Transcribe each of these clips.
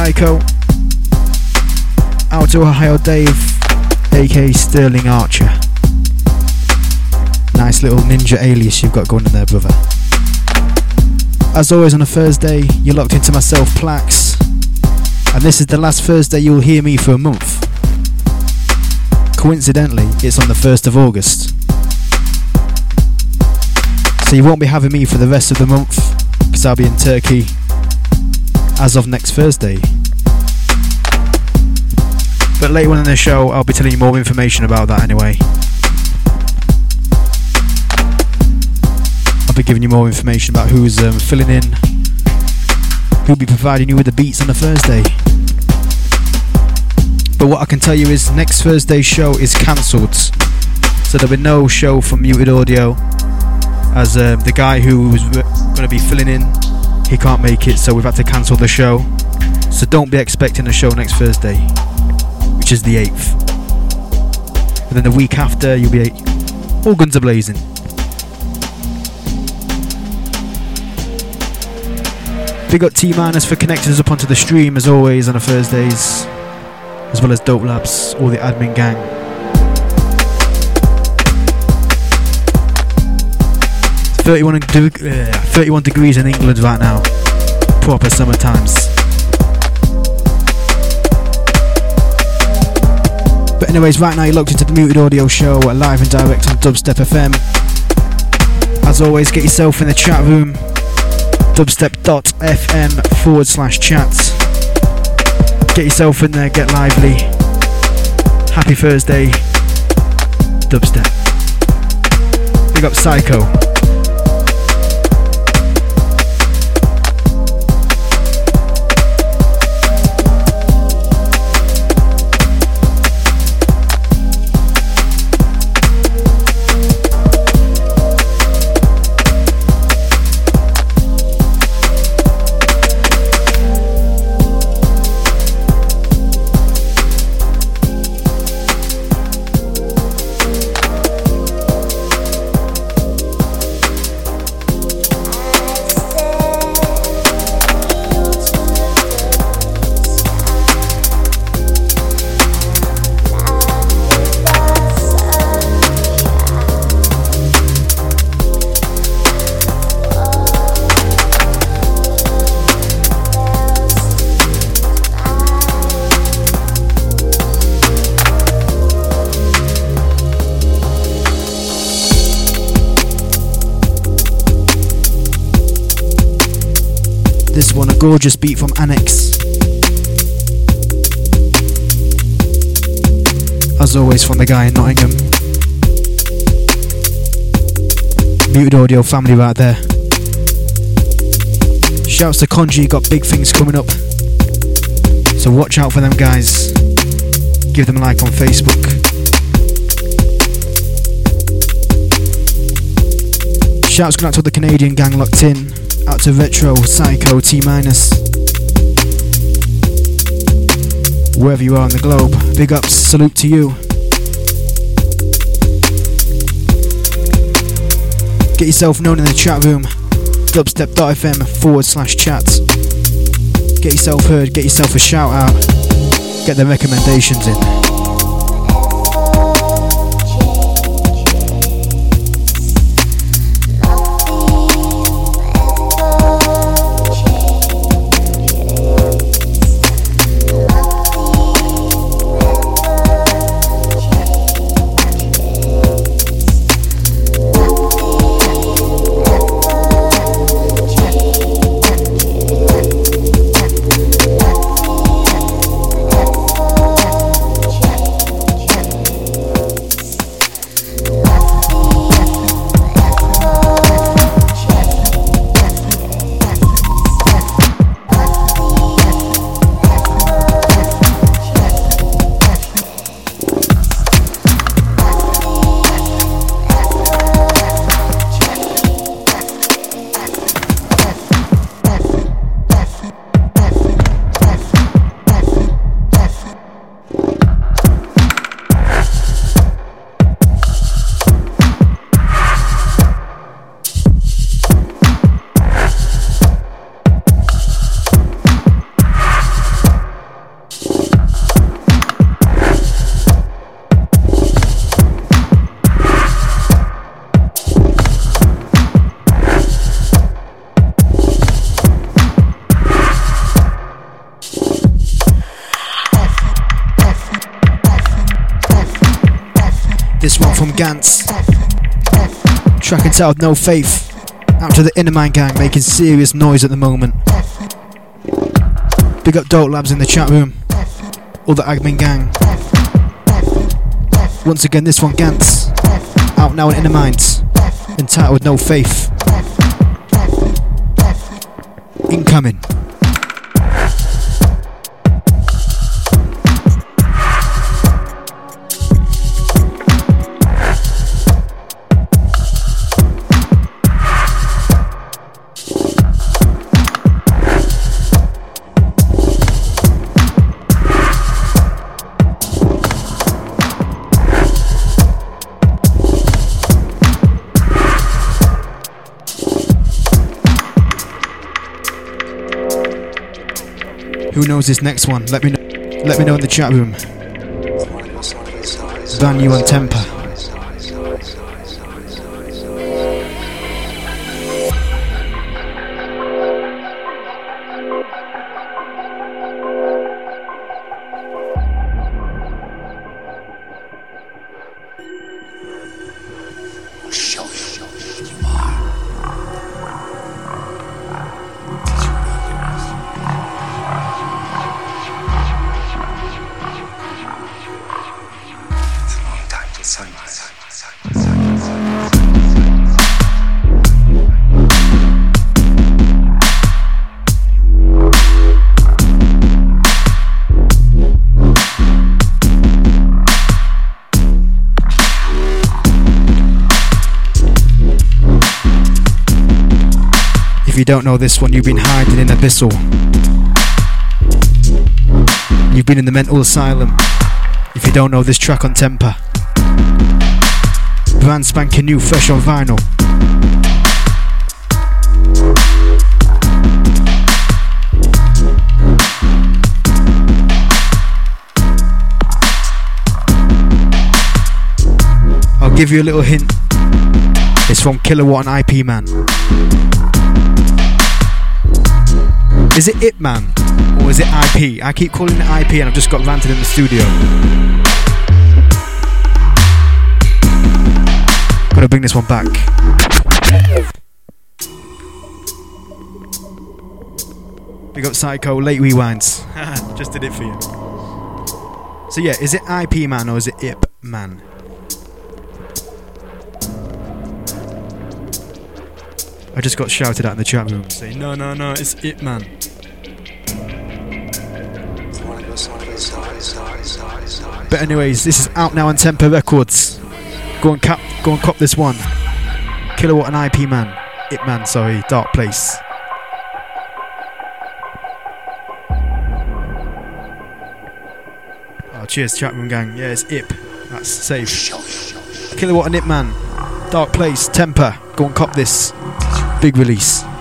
Psycho. Out to Ohio Dave, aka Sterling Archer. Nice little ninja alias you've got going in there, brother. As always on a Thursday, you're locked into myself, Plax. And this is the last Thursday you'll hear me for a month. Coincidentally, it's on the 1st of August. So you won't be having me for the rest of the month, because I'll be in Turkey as of next Thursday. But later on in the show, I'll be telling you more information about that anyway. I'll be giving you more information about who's um, filling in, who'll be providing you with the beats on the Thursday. But what I can tell you is next Thursday's show is cancelled. So there'll be no show from Muted Audio as um, the guy who was going to be filling in, he can't make it, so we've had to cancel the show. So don't be expecting a show next Thursday, which is the 8th. And then the week after, you'll be all guns are blazing. Big up T Minus for connecting us up onto the stream as always on a Thursdays as well as Dope Labs, all the admin gang. 31, de- uh, 31 degrees in England right now. Proper summer times. But anyways, right now you're locked into the Muted Audio Show live and direct on Dubstep FM. As always, get yourself in the chat room. Dubstep.fm forward slash chat. Get yourself in there, get lively. Happy Thursday, dubstep. Big up Psycho. Gorgeous beat from Annex. As always, from the guy in Nottingham. Muted Audio family right there. Shouts to Konji, got big things coming up. So watch out for them guys. Give them a like on Facebook. Shouts going out to the Canadian gang locked in. Out to Retro, Psycho, T minus. Wherever you are on the globe, big ups, salute to you. Get yourself known in the chat room, dubstep.fm forward slash chat. Get yourself heard, get yourself a shout out, get the recommendations in. Entitled No Faith. Out to the Innamind gang making serious noise at the moment. Big up Dope Labs in the chat room. All the admin gang. Once again, this one Gantz. Out now in Inner Minds. Entitled No Faith. Incoming. Knows this next one? Let me know. Let me know in the chat room. Van you on Tempa. Don't know this one, you've been hiding in Abyssal. You've been in the mental asylum. If you don't know this track on Tempa, brand spanking new, fresh on vinyl. I'll give you a little hint. It's from Kilowatt and IP Man. Is it Ip Man? Or is it IP? I keep calling it IP and I've just got ranted in the studio. Gotta bring this one back. Big up Psycho, late rewinds. just did it for you. So yeah, is it IP Man or is it Ip Man? I just got shouted at in the chat room saying, no, no, no, it's it, man. But anyways, this is out now on Tempa Records. Go and cap, go and cop this one. Kilowatt and IP man, it man, sorry, Dark Place. Oh, cheers, chat room gang. Yeah, it's IP. That's safe. Kilowatt and Ip man, Dark Place, Tempa. Go and cop this. Big release.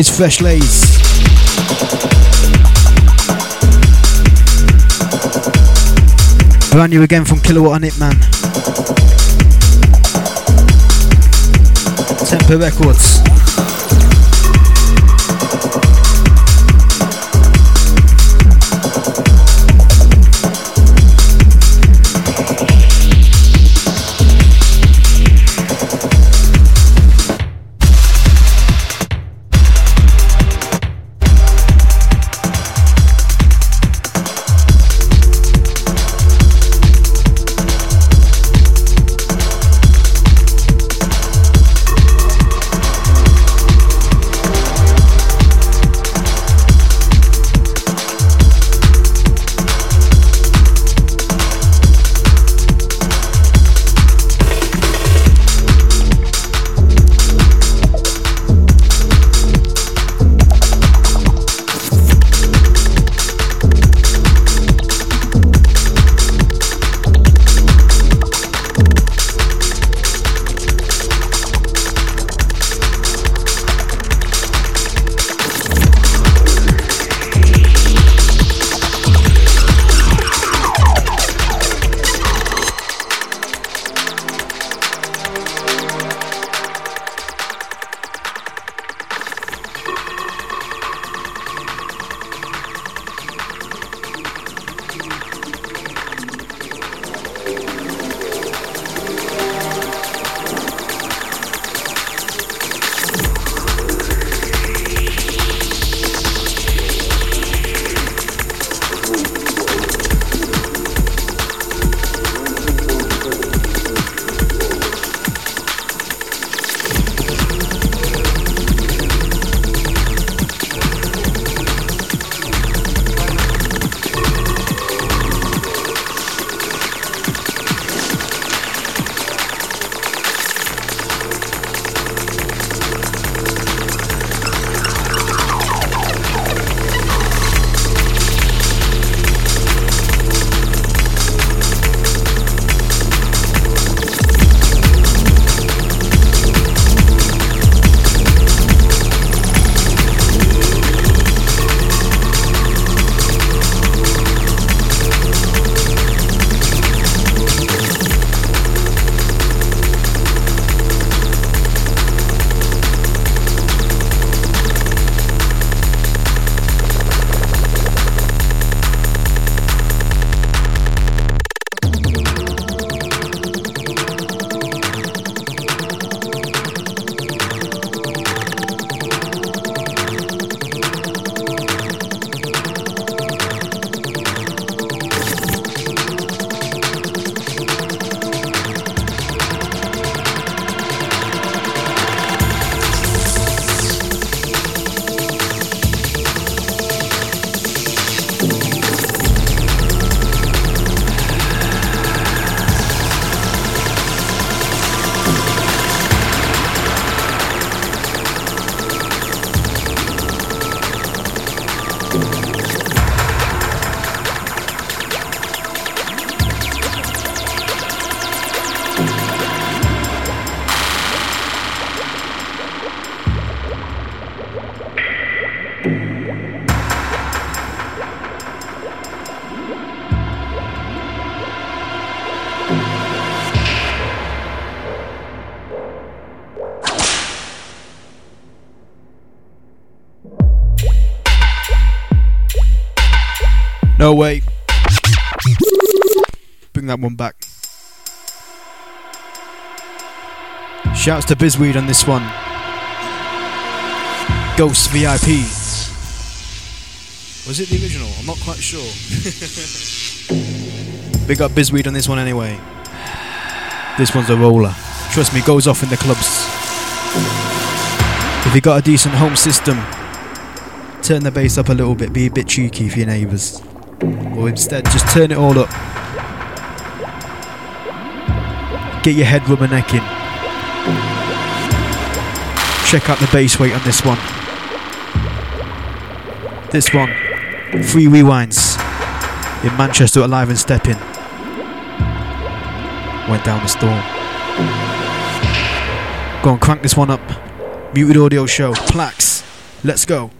Is Fresh Lays. Brand new again from Kilowatt on it, man. Tempa Records. Shouts to Bizweed on this one. Ghost VIP. Was it the original? I'm not quite sure. Big up Bizweed on this one anyway. This one's a roller. Trust me, goes off in the clubs. If you got a decent home system, turn the bass up a little bit, be a bit cheeky for your neighbours. Or instead, just turn it all up. Get your head rubbernecking. Check out the bass weight on this one. This one, free rewinds in Manchester Alive and Stepping. Went down the storm. Go and crank this one up. Muted audio show, Plax. Let's go.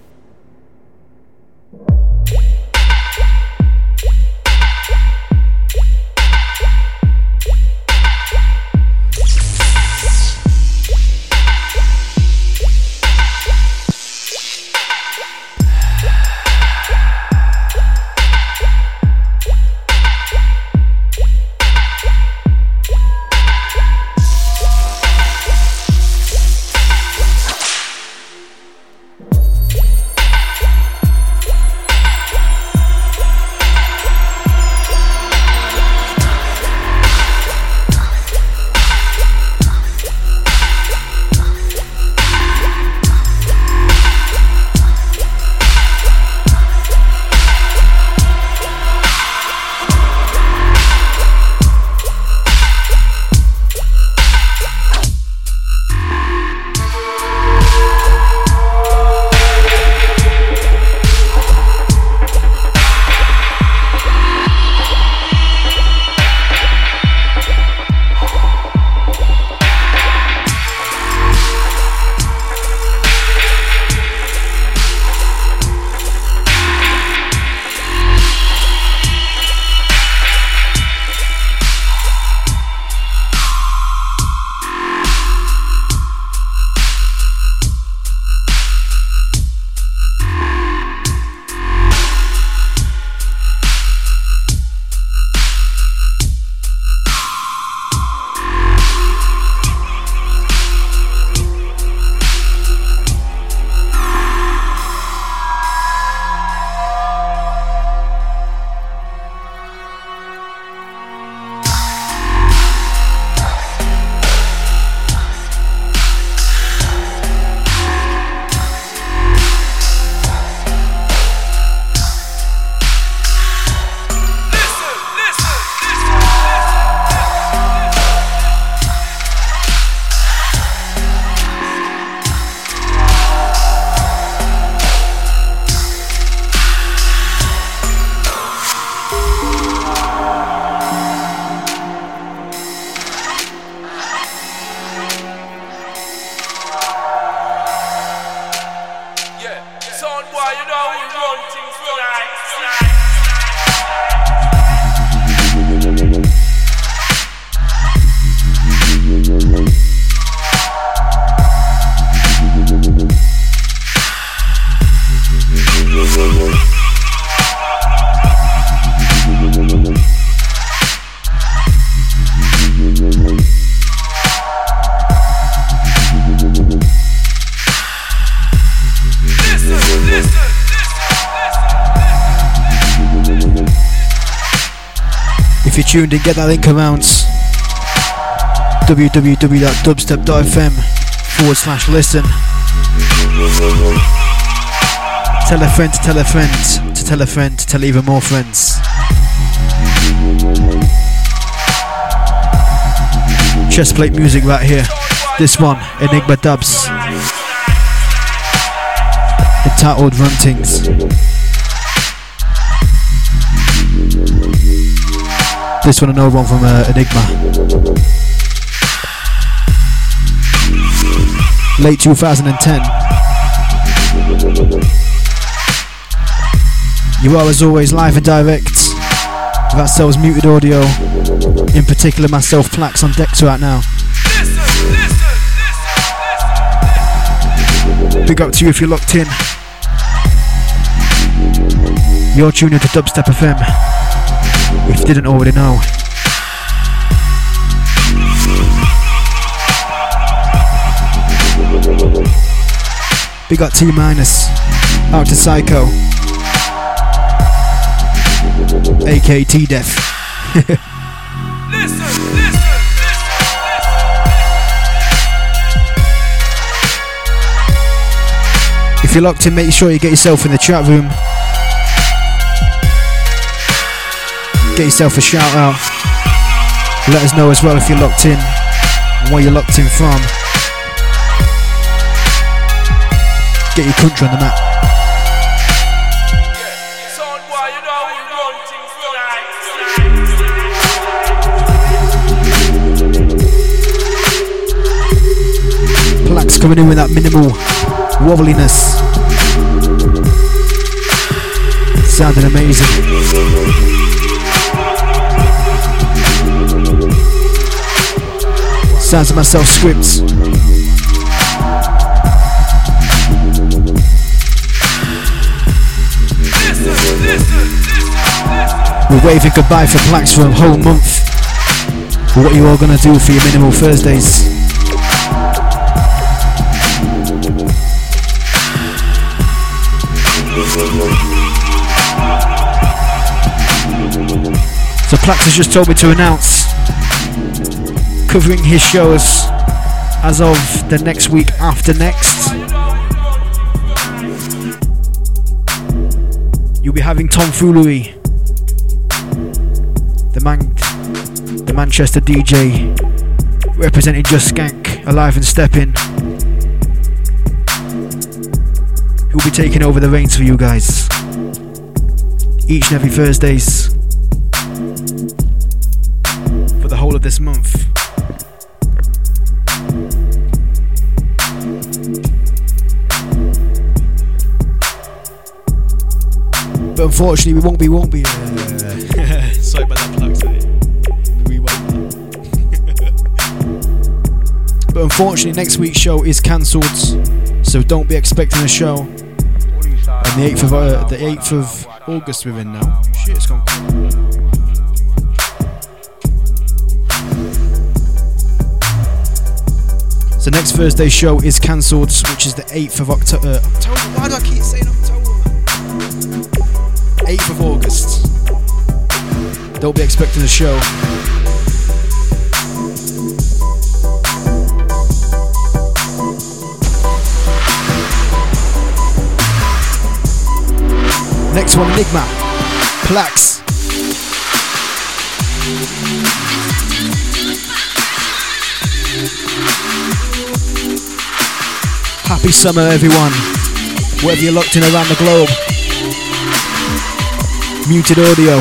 Tuned in, get that link around www.dubstep.fm forward slash listen. Tell a friend to tell a friend to tell a friend to tell even more friends. Chest plate music right here. This one, Enigma Dubs. Entitled Runtings. This one, another one from uh, Enigma. Late 2010. You are, as always, live and direct. That sells muted audio. In particular, myself, Plax on decks right now. Big up to you if you're locked in. You're tuning to Dubstep FM if you didn't already know. Big up T minus, out to Psycho, AKT Def. if you're locked in, make sure you get yourself in the chat room. Get yourself a shout out. Let us know as well if you're locked in and where you're locked in from. Get your country on the map. Plax coming in with that minimal wobbliness. Sounding amazing. Sounds of myself scripts. We're waving goodbye for Plax for a whole month. What are you all gonna do for your minimal Thursdays? So Plax has just told me to announce covering his shows as of the next week after next. You'll be having Tom Foolery, the man, the Manchester DJ, representing Just Skank, alive and stepping. Who'll be taking over the reins for you guys each and every Thursdays for the whole of this month. Unfortunately, we won't be, won't be. Uh, sorry about that, Plax. but unfortunately, next week's show is cancelled, so don't be expecting a show on the 8th of uh, the 8th of August. We're in now. Shit, it's gone. So next Thursday's show is cancelled, which is the 8th of October. October. Why do I keep saying October? 8th of August. Don't be expecting a show. Next one, Enigma. Plax. Happy summer, everyone. Whether you're locked in around the globe. Muted audio.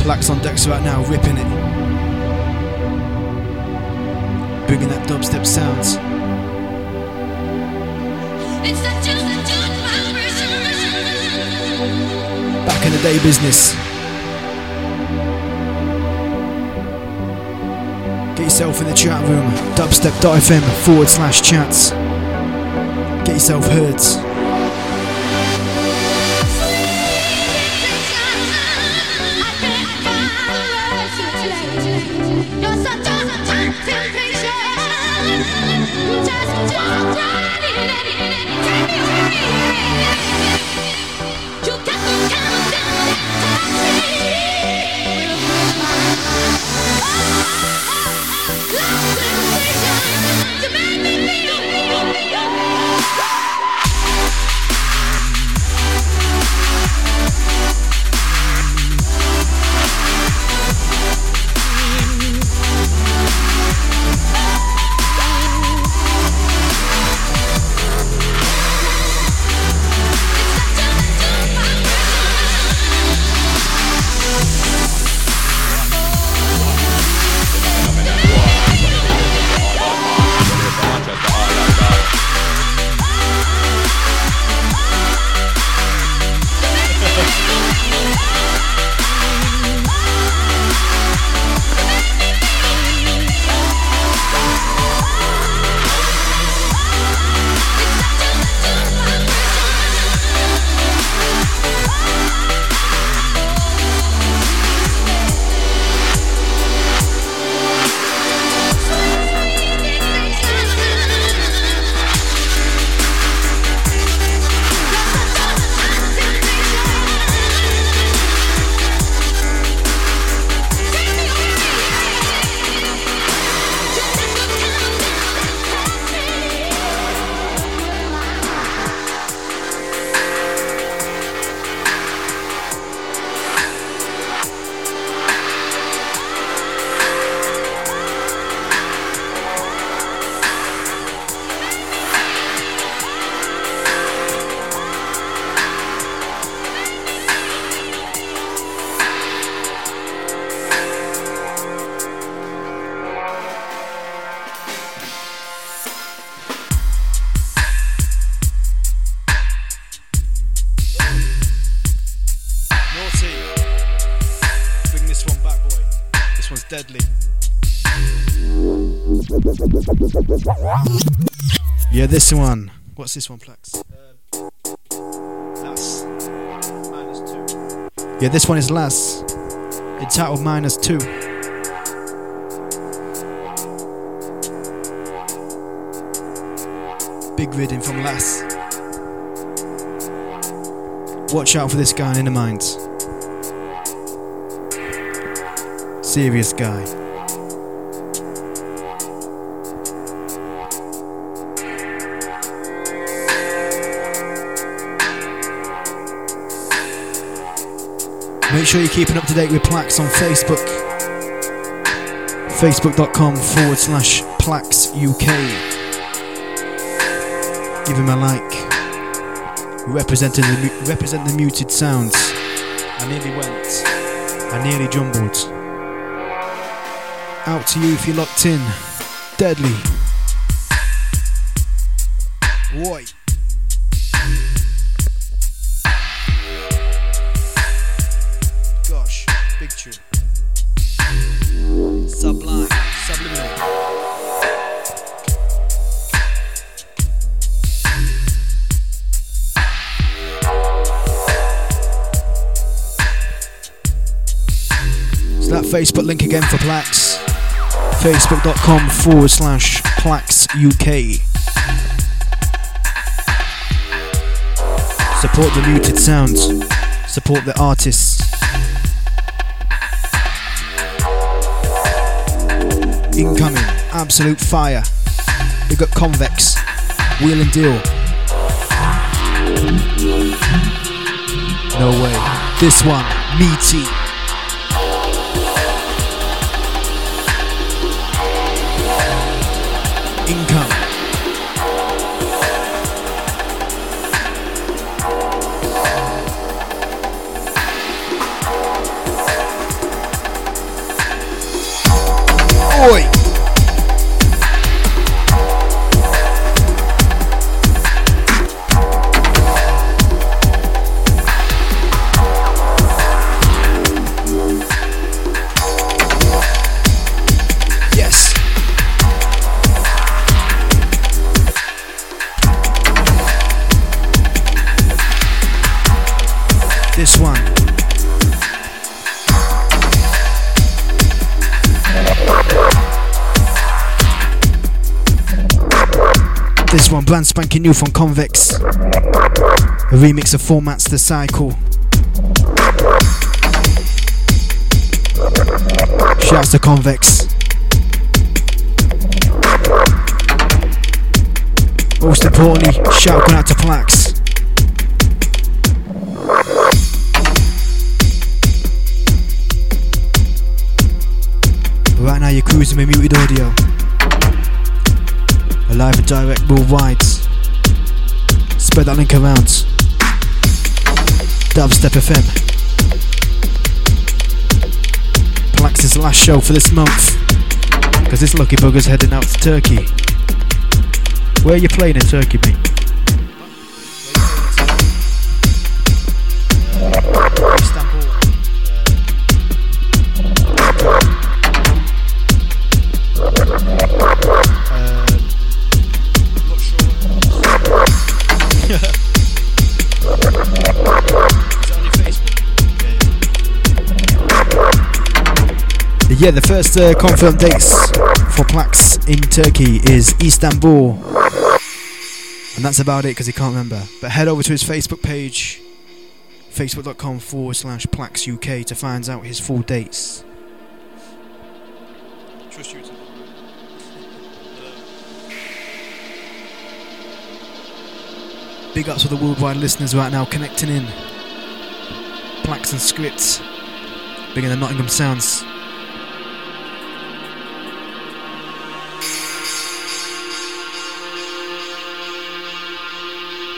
Plax on decks right now, ripping it. Bringing that dubstep sounds. Back in the day business. Yourself in the chat room, dubstep.fm forward slash chats. Get yourself heard. Yeah, this one. What's this one, Plax? Uh, yeah, this one is Las. Entitled Minus 2. Big reading from Las. Watch out for this guy in the mines. Serious guy. Make sure you're keeping up to date with Plax on Facebook. Facebook.com forward slash Plax UK. Give him a like. Representing the, represent the muted sounds. I nearly went. I nearly jumbled. Out to you if you're locked in. Deadly. Facebook link again for Plax. Facebook.com forward slash Plax UK. Support the muted sounds. Support the artists. Incoming, absolute fire. We got Convex, Wheel and Deal. No way. This one, meaty. oi. New from Convex. A remix of Formats The Cycle. Shouts to Convex. Most importantly, shout out to Plax. Right now you're cruising with muted audio Alive and direct worldwide. Spread that link around. Dubstep FM. Plax's last show for this month. Because this lucky bugger's heading out to Turkey. Where are you playing in Turkey, mate? Yeah, the first uh, confirmed dates for Plax in Turkey is Istanbul. And that's about it because he can't remember. But head over to his Facebook page, facebook.com forward slash Plax UK, to find out his full dates. Trust you Big ups for the worldwide listeners right now connecting in. Plax and Scripts, bringing the Nottingham sounds.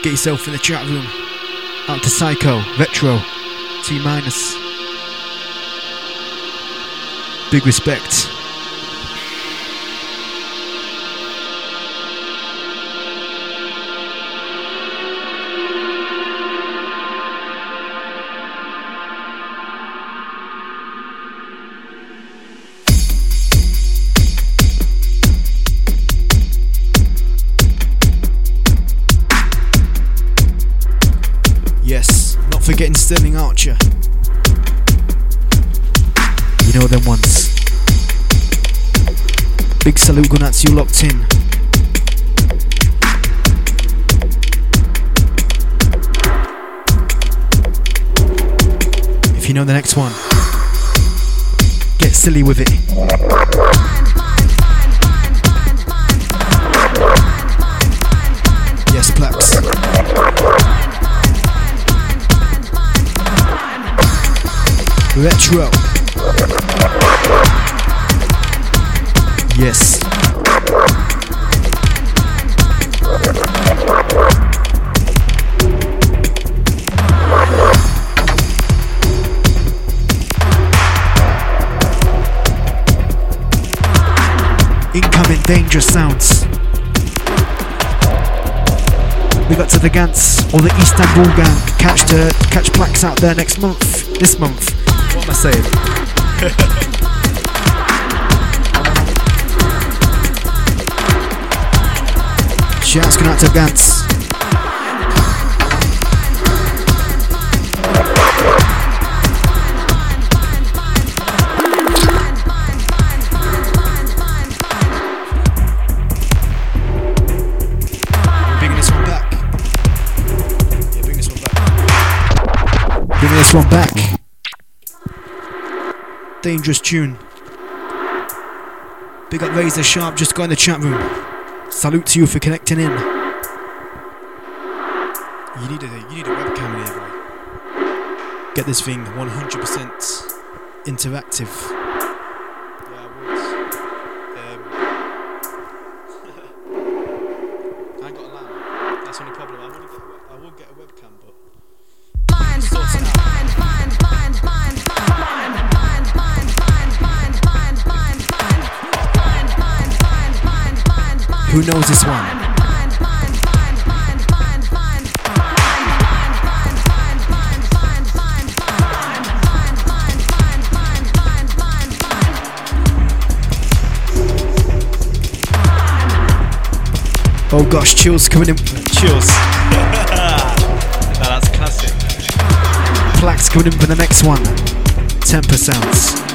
Get yourself in the chat room. Out to Psycho, Retro, T minus. Big respect. Out to you locked in. If you know the next one, get silly with it. Yes, Plax. Yes. Incoming dangerous sounds. We got to the Gans or the Istanbul gang. Catch the catch Plax out there next month. This month. What am I saying? Shouts going out to back. This one back. Dangerous tune. Big up Razor Sharp, just got in the chat room. Salute to you for connecting in. You need a you need a webcam here, boy. Get this thing 100% interactive. Knows this one? Oh gosh, chills coming in. Chills. Now that's classic. Plax coming in for the next one. Tempa sounds.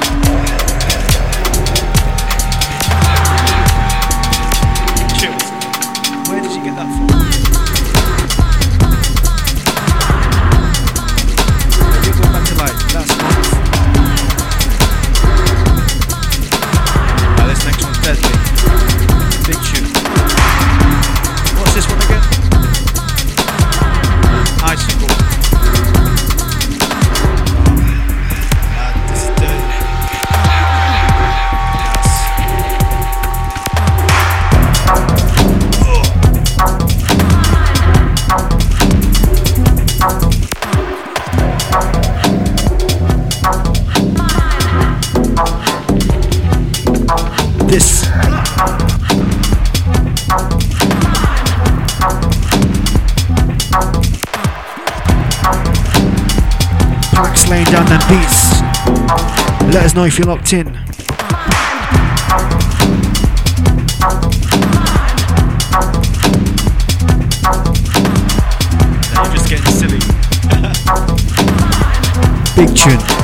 Know if you're locked in. Now just getting silly. Big tune.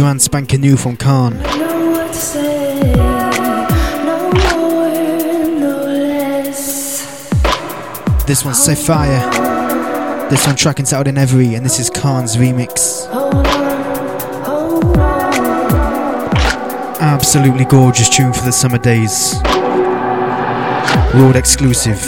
Brand spanking new from Khan. This one's Sapphire. This one tracking out in Every, and this is Khan's remix. Absolutely gorgeous tune for the summer days. Road exclusive.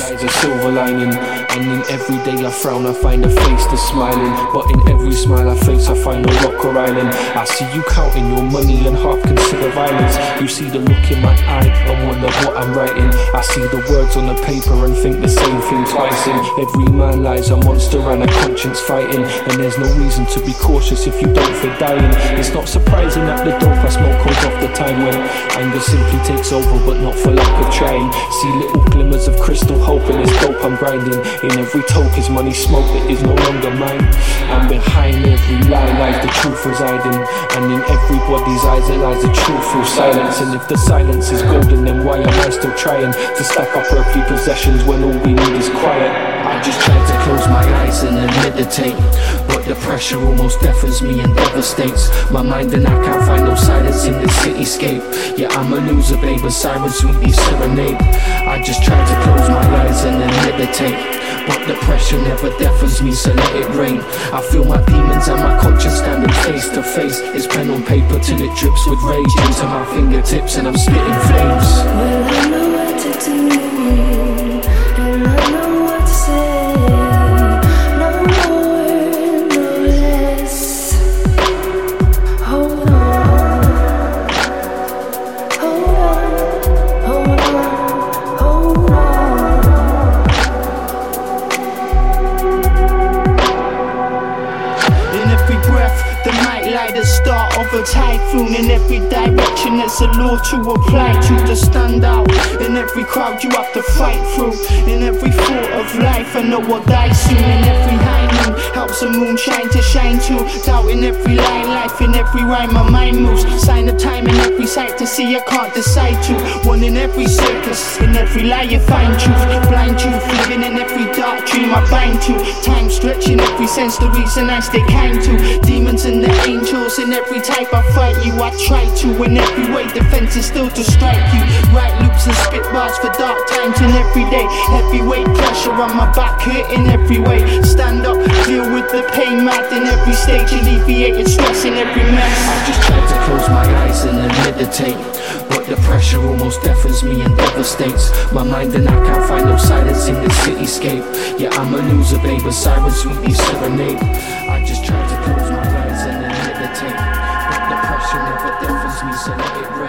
And in every day I frown, I find a face that's smiling. But in every smile I face, I find a rock or island. I see you counting your money and half consider violence. You see the look in my eye and wonder what I'm writing. I see the words on the paper and think the same thing twice. In every man lies a monster and a conscience fighting, and there's no reason to be cautious if you don't fear dying. It's not surprising that the dope I smoke comes off the time when anger simply takes over, but not for lack of trying. See little glimmers of crystal hope in this dope I'm grinding. In every toke is money smoke that is no longer mine. And behind every lie lies the truth residing. And in everybody's eyes there lies the truth through silence. And if the silence is golden, then why am I still trying to stack up earthly possessions when all we need is quiet? I just try to close my eyes and then meditate. But the pressure almost deafens me and devastates my mind, and I can't find no silence in this cityscape. Yeah, I'm a loser, babe, but sirens sweetly serenade. I just try to close my eyes and then meditate. But the pressure never deafens me, so let it rain. I feel my demons and my conscience standing face to face. It's pen on paper till it drips with rage into my fingertips, and I'm spitting flames. Well, I know what to do, it's a law to apply to to stand out. In every crowd, you have to fight through. In every thought of life, I know what die soon. In every high helps the moonshine to shine too. Doubt in every line, life in every rhyme, my mind moves. Sign of time in every sight to see, I can't decide to. One in every circus, in every lie, you find truth. Blind truth, living in every dark dream, I bind to. Time stretching every sense, the reason I stay kind to. Demons and the angels, in every type I fight you, I try to. In every way, defense is still to strike you. Right loops and spit bars for dark times in every day. Heavyweight pressure on my back, hurting every way. Stand up, deal with the pain, mad in every stage, alleviated stress in every mess. I just try to close my eyes and then meditate. But the pressure almost deafens me and devastates my mind, and I can't find no silence in this cityscape. Yeah, I'm a loser, babe, but sirens sweetly serenade. I just try to close my eyes and then meditate. But the pressure never deafens me, so let it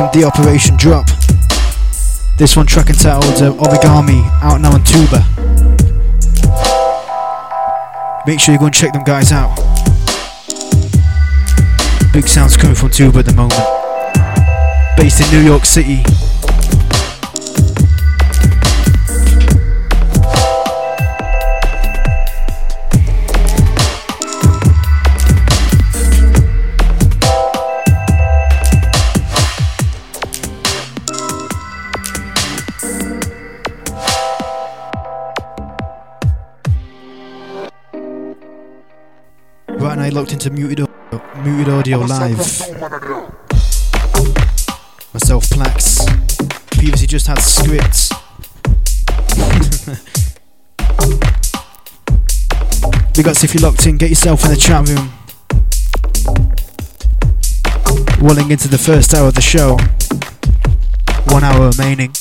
from The Operation Drop. This one track entitled uh, Origami, out now on Tuba. Make sure you go and check them guys out. Big sounds coming from Tuba at the moment. Based in New York City. Locked into muted, au- muted audio live. Myself, Plax. Previously, just had scripts. Big ups if you're locked in. Get yourself in the chat room. Rolling into the first hour of the show. One hour remaining.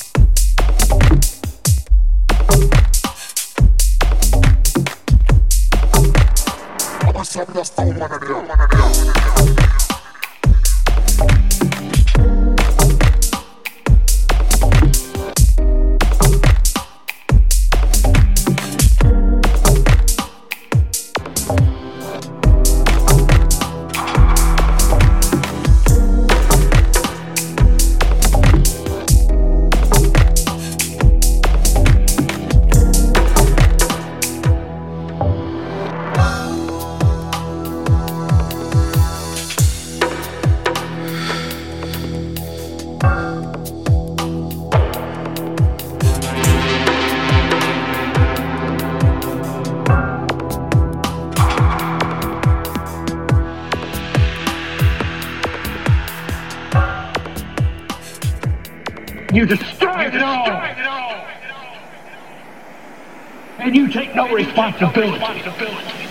You destroyed it all. And you take no responsibility.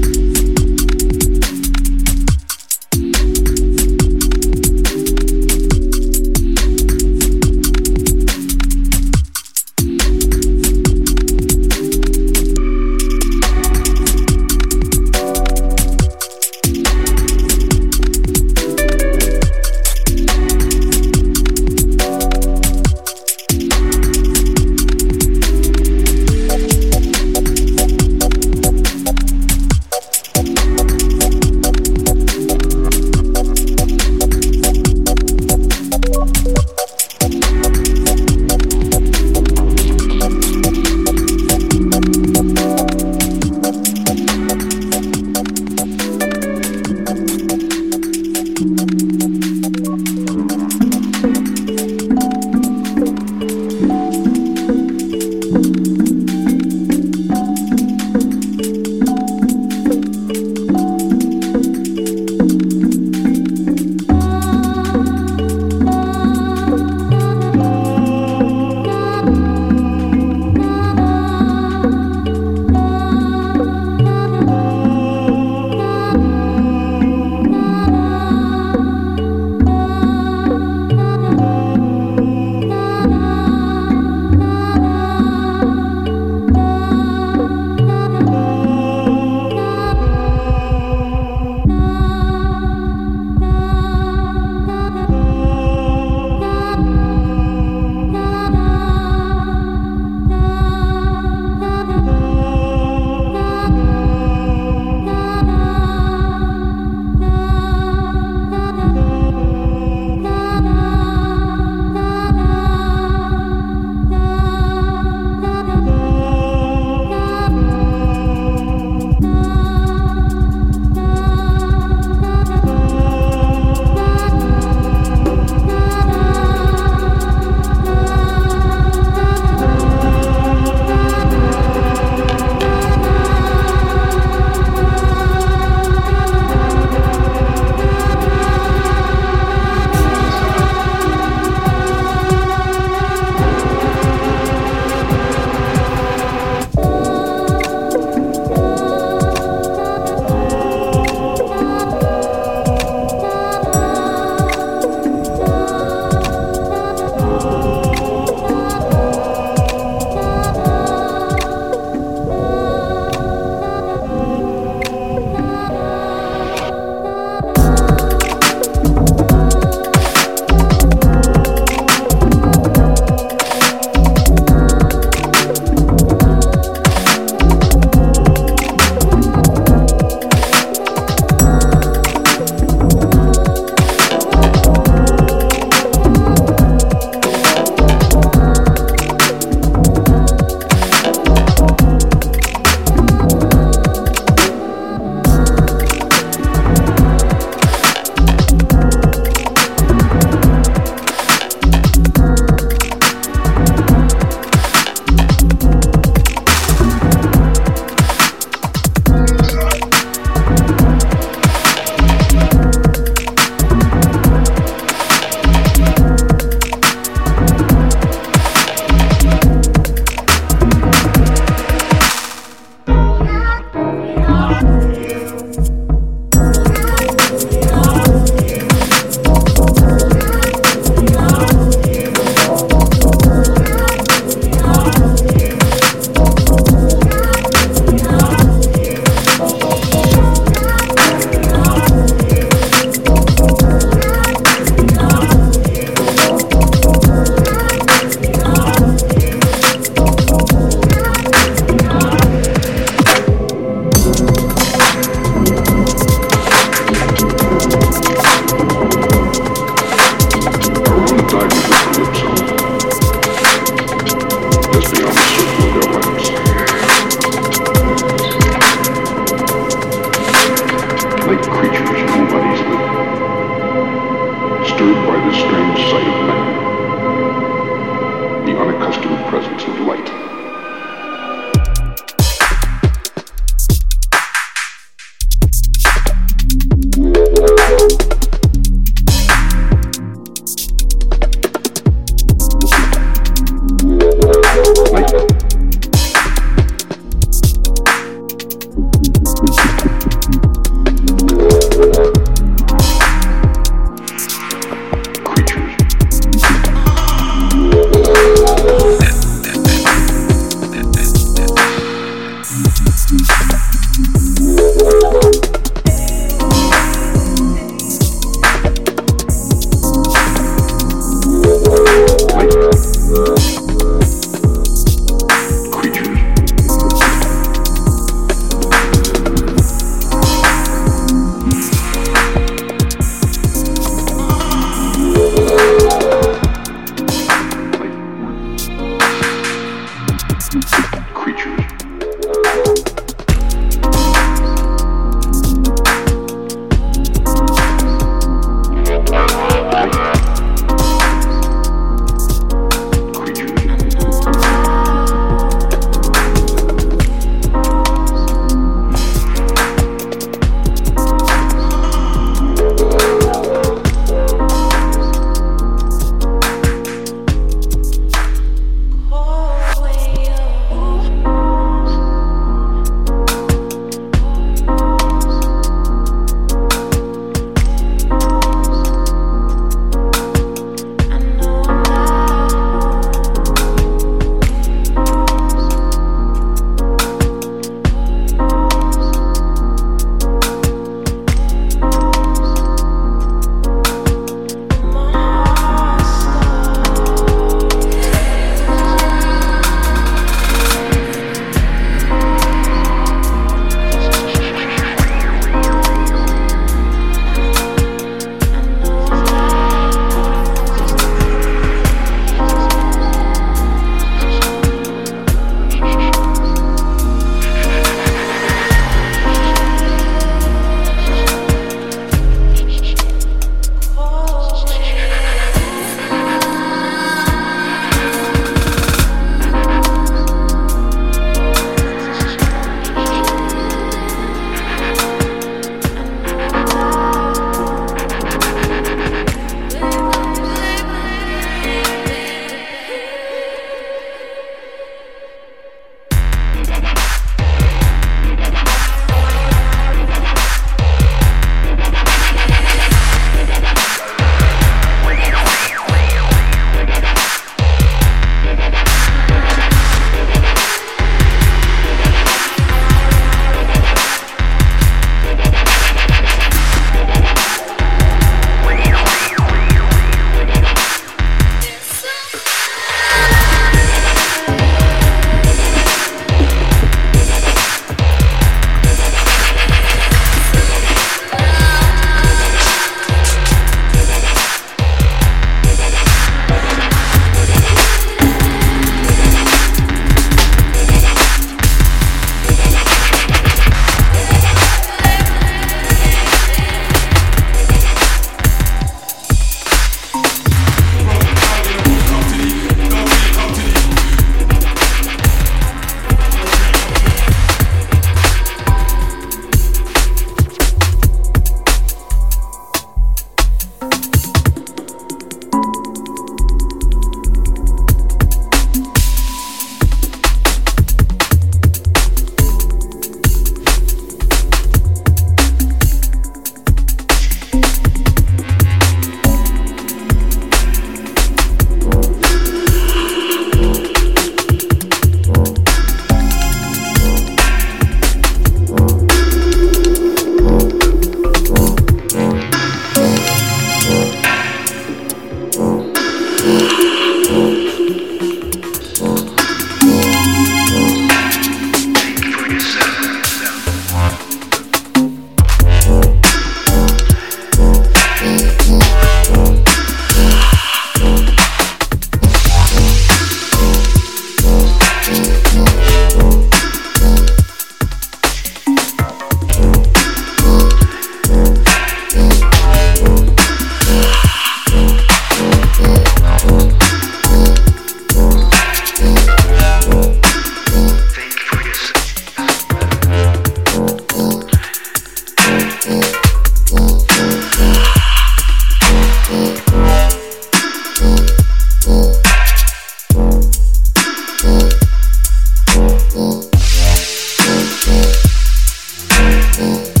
Música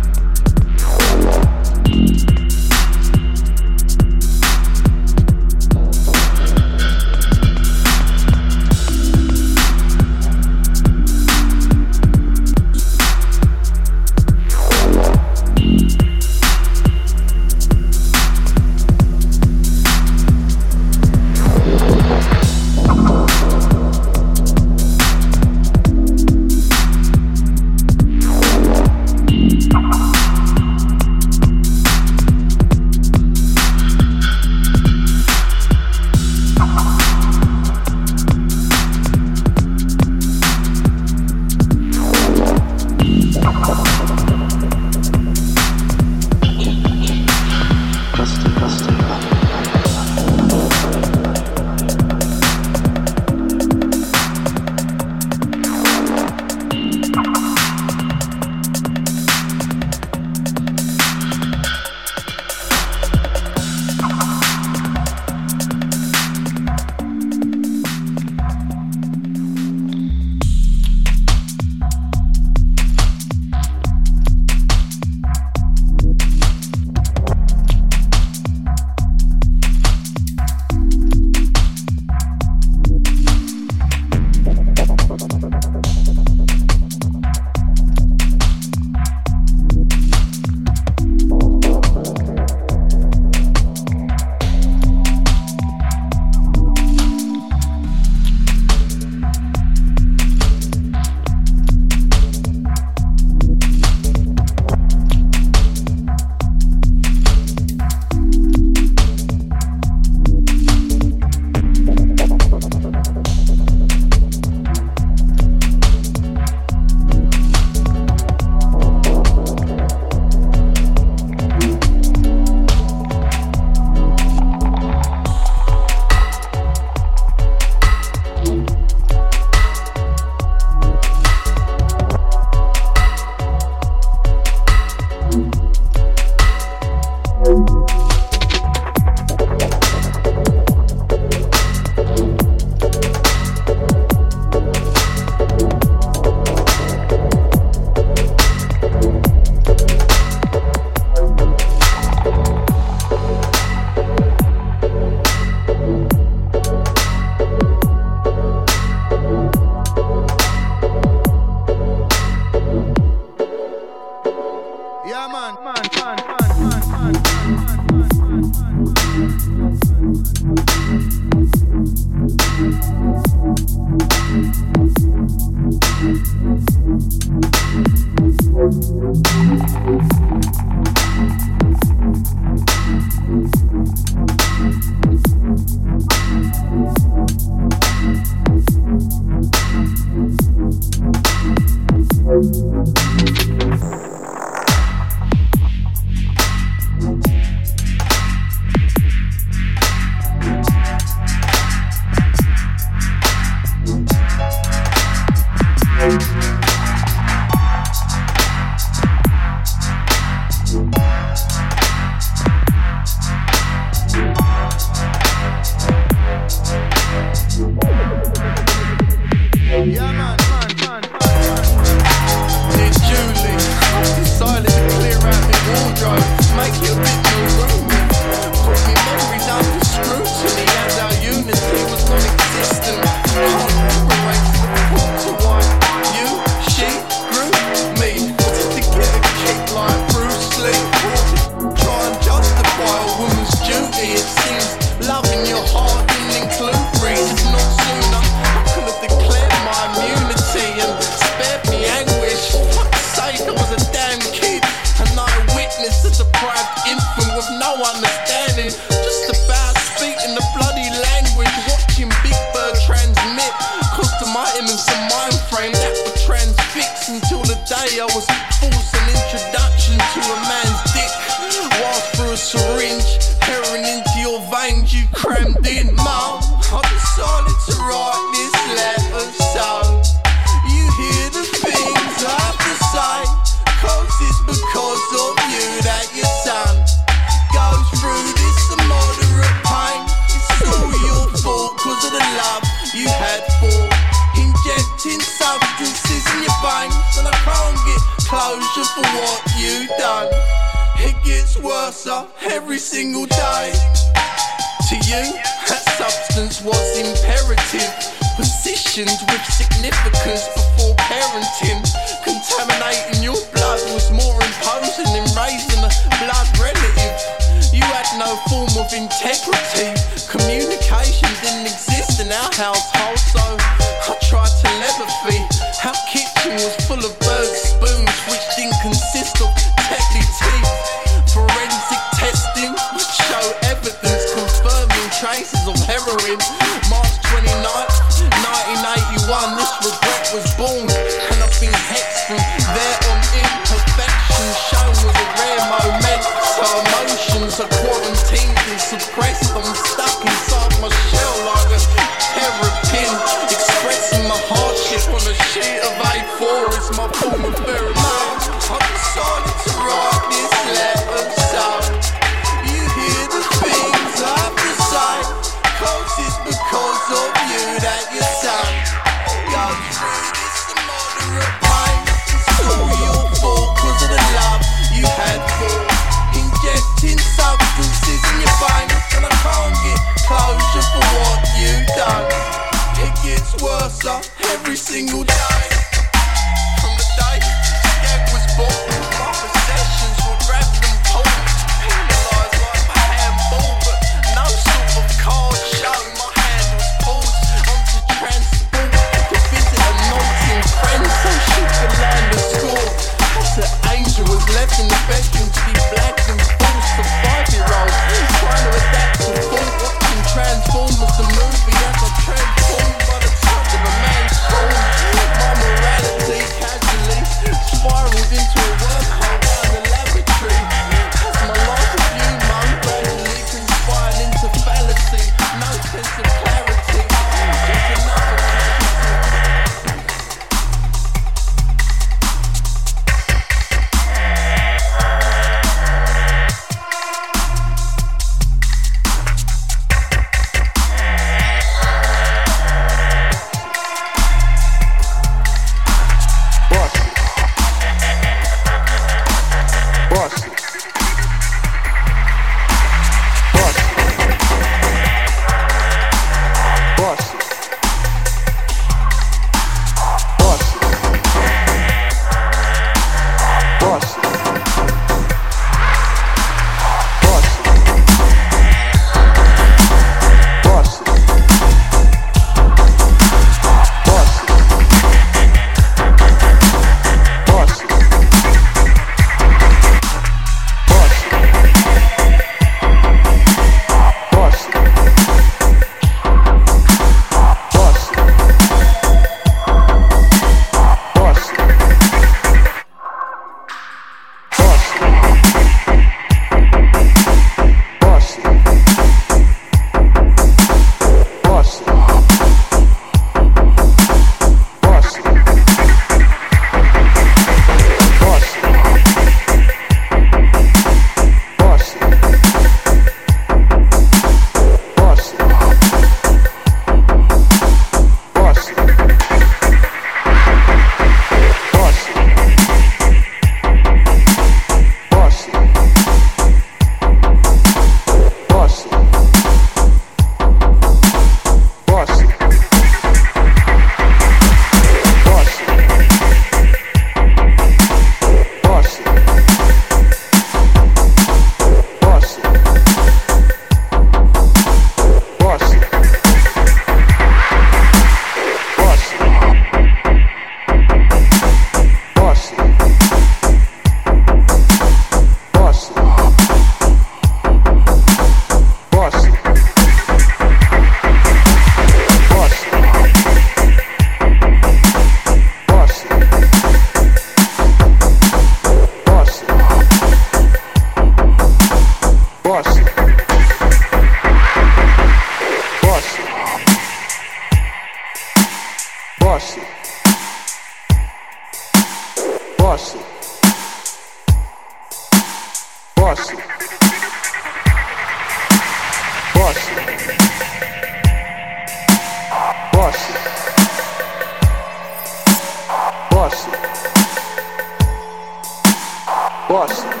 Costa.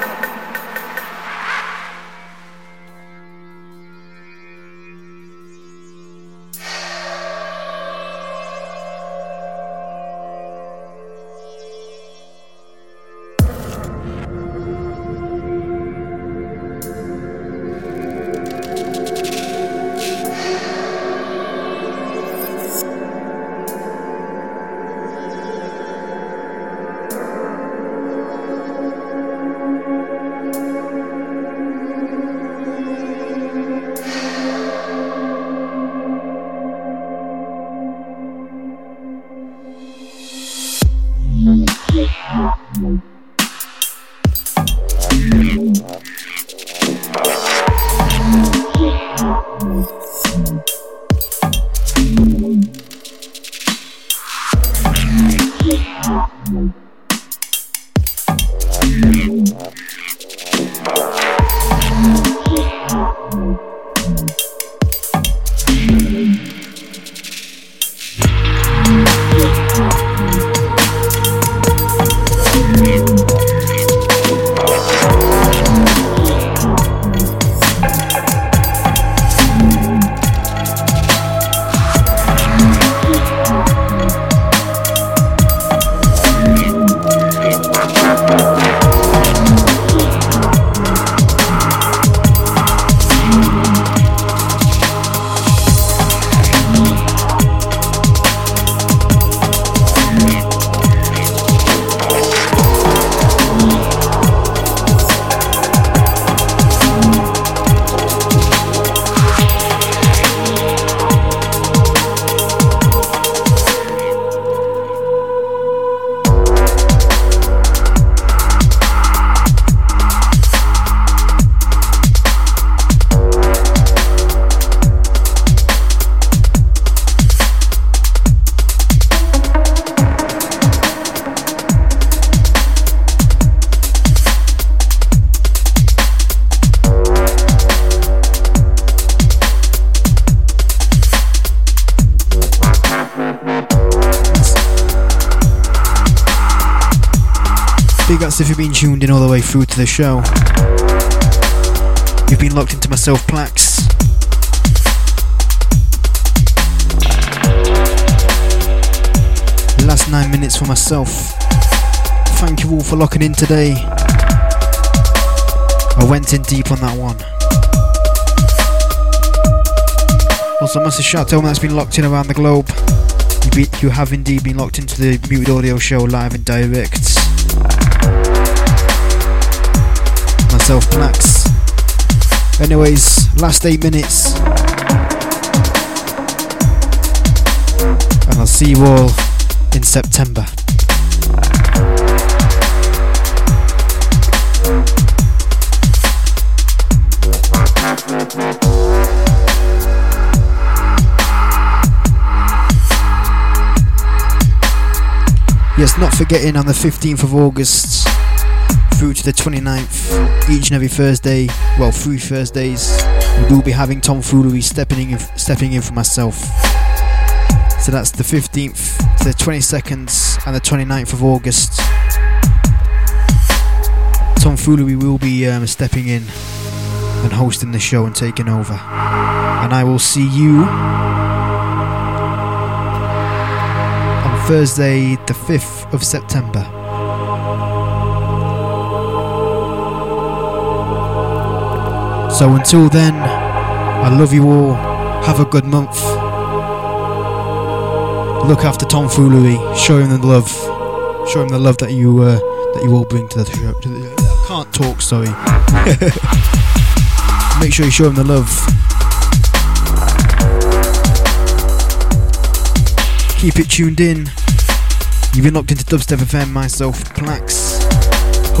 Through to the show. You've been locked into myself Plax. Last nine minutes for myself. Thank you all for locking in today. I went in deep on that one. Also, massive shout out to everyone that's been locked in around the globe. You, be, you have indeed been locked into the Muted Audio Show live and direct. Myself, Plax. Anyways, last eight minutes. And I'll see you all in September. Yes, not forgetting on the 15th of August through to the 29th, each and every Thursday, well, three Thursdays, we will be having Tom Foolery stepping in, stepping in for myself. So that's the 15th to the 22nd and the 29th of August. Tom Foolery will be um, stepping in and hosting the show and taking over. And I will see you on Thursday, the 5th of September. So until then, I love you all. Have a good month. Look after Tom Foolery. Show him the love. Show him the love that you uh, that you all bring to the show. To the, I can't talk. Sorry. Make sure you show him the love. Keep it tuned in. You've been locked into Dubstep FM. Myself, Plax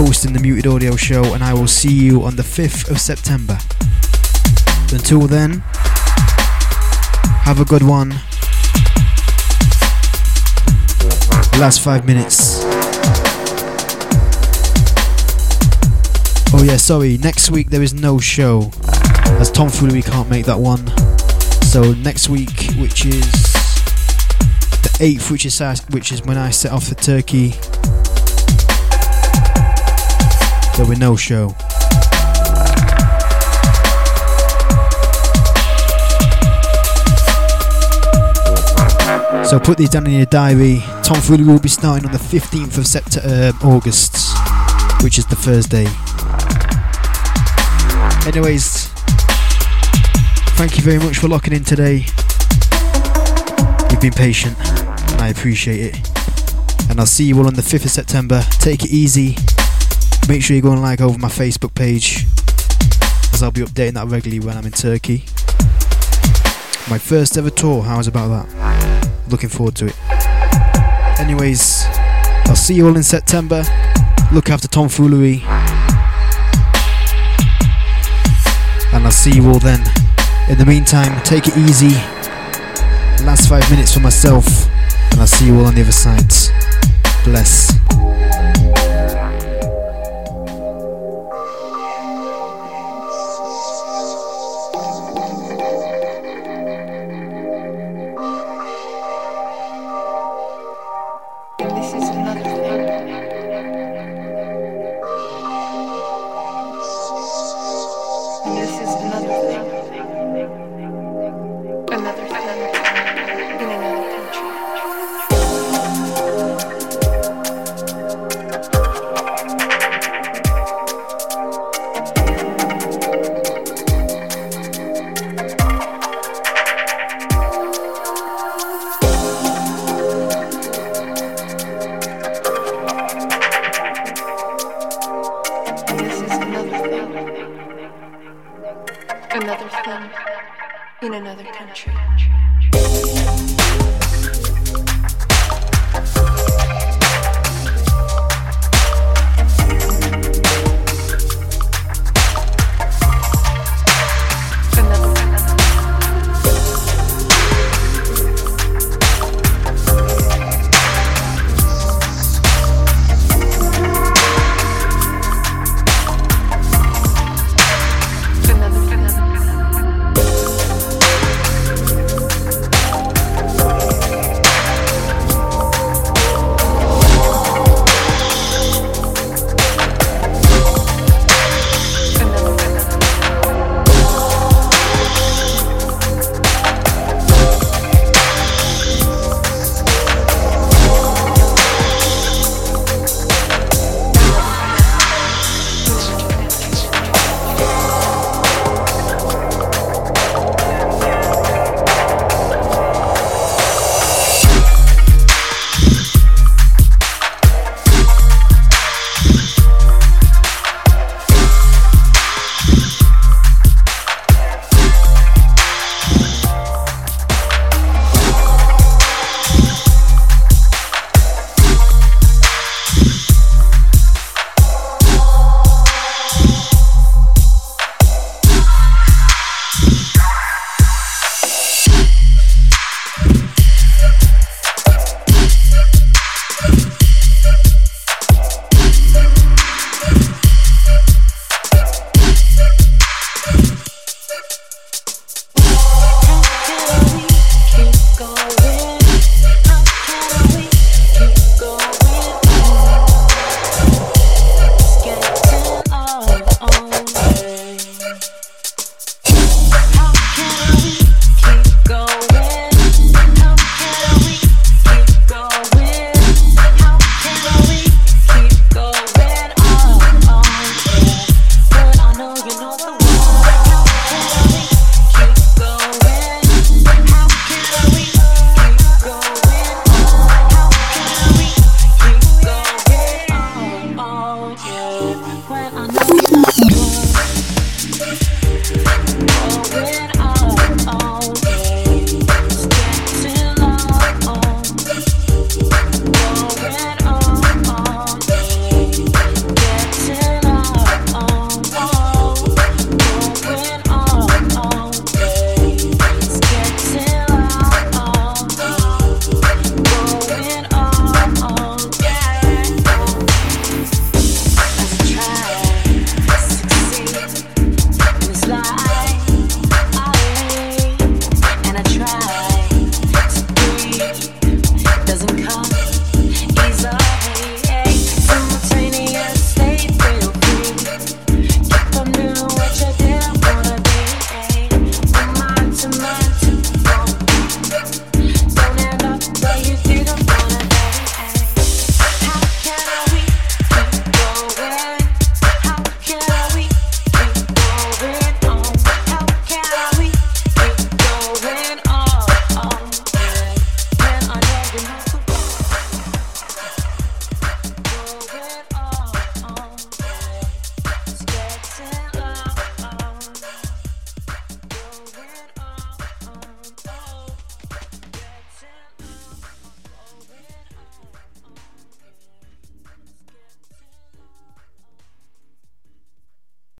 hosting the Muted Audio Show, and I will see you on the 5th of September. Until then, have a good one. Last five minutes. Oh yeah, sorry. Next week there is no show, as Tom Foolery can't make that one. So next week, which is the eighth, which is which is when I set off for Turkey, there will be no show. So put these down in your diary. Tom Foolery will be starting on the 15th of September, uh, August, which is the Thursday. Anyways, thank you very much for locking in today. You've been patient, and I appreciate it. And I'll see you all on the 5th of September. Take it easy. Make sure you go and like over my Facebook page, as I'll be updating that regularly when I'm in Turkey. My first ever tour, how's about that? Looking forward to it. Anyways, I'll see you all in September. Look after Tom Foolery. And I'll see you all then. In the meantime, take it easy. Last five minutes for myself. And I'll see you all on the other side. Bless.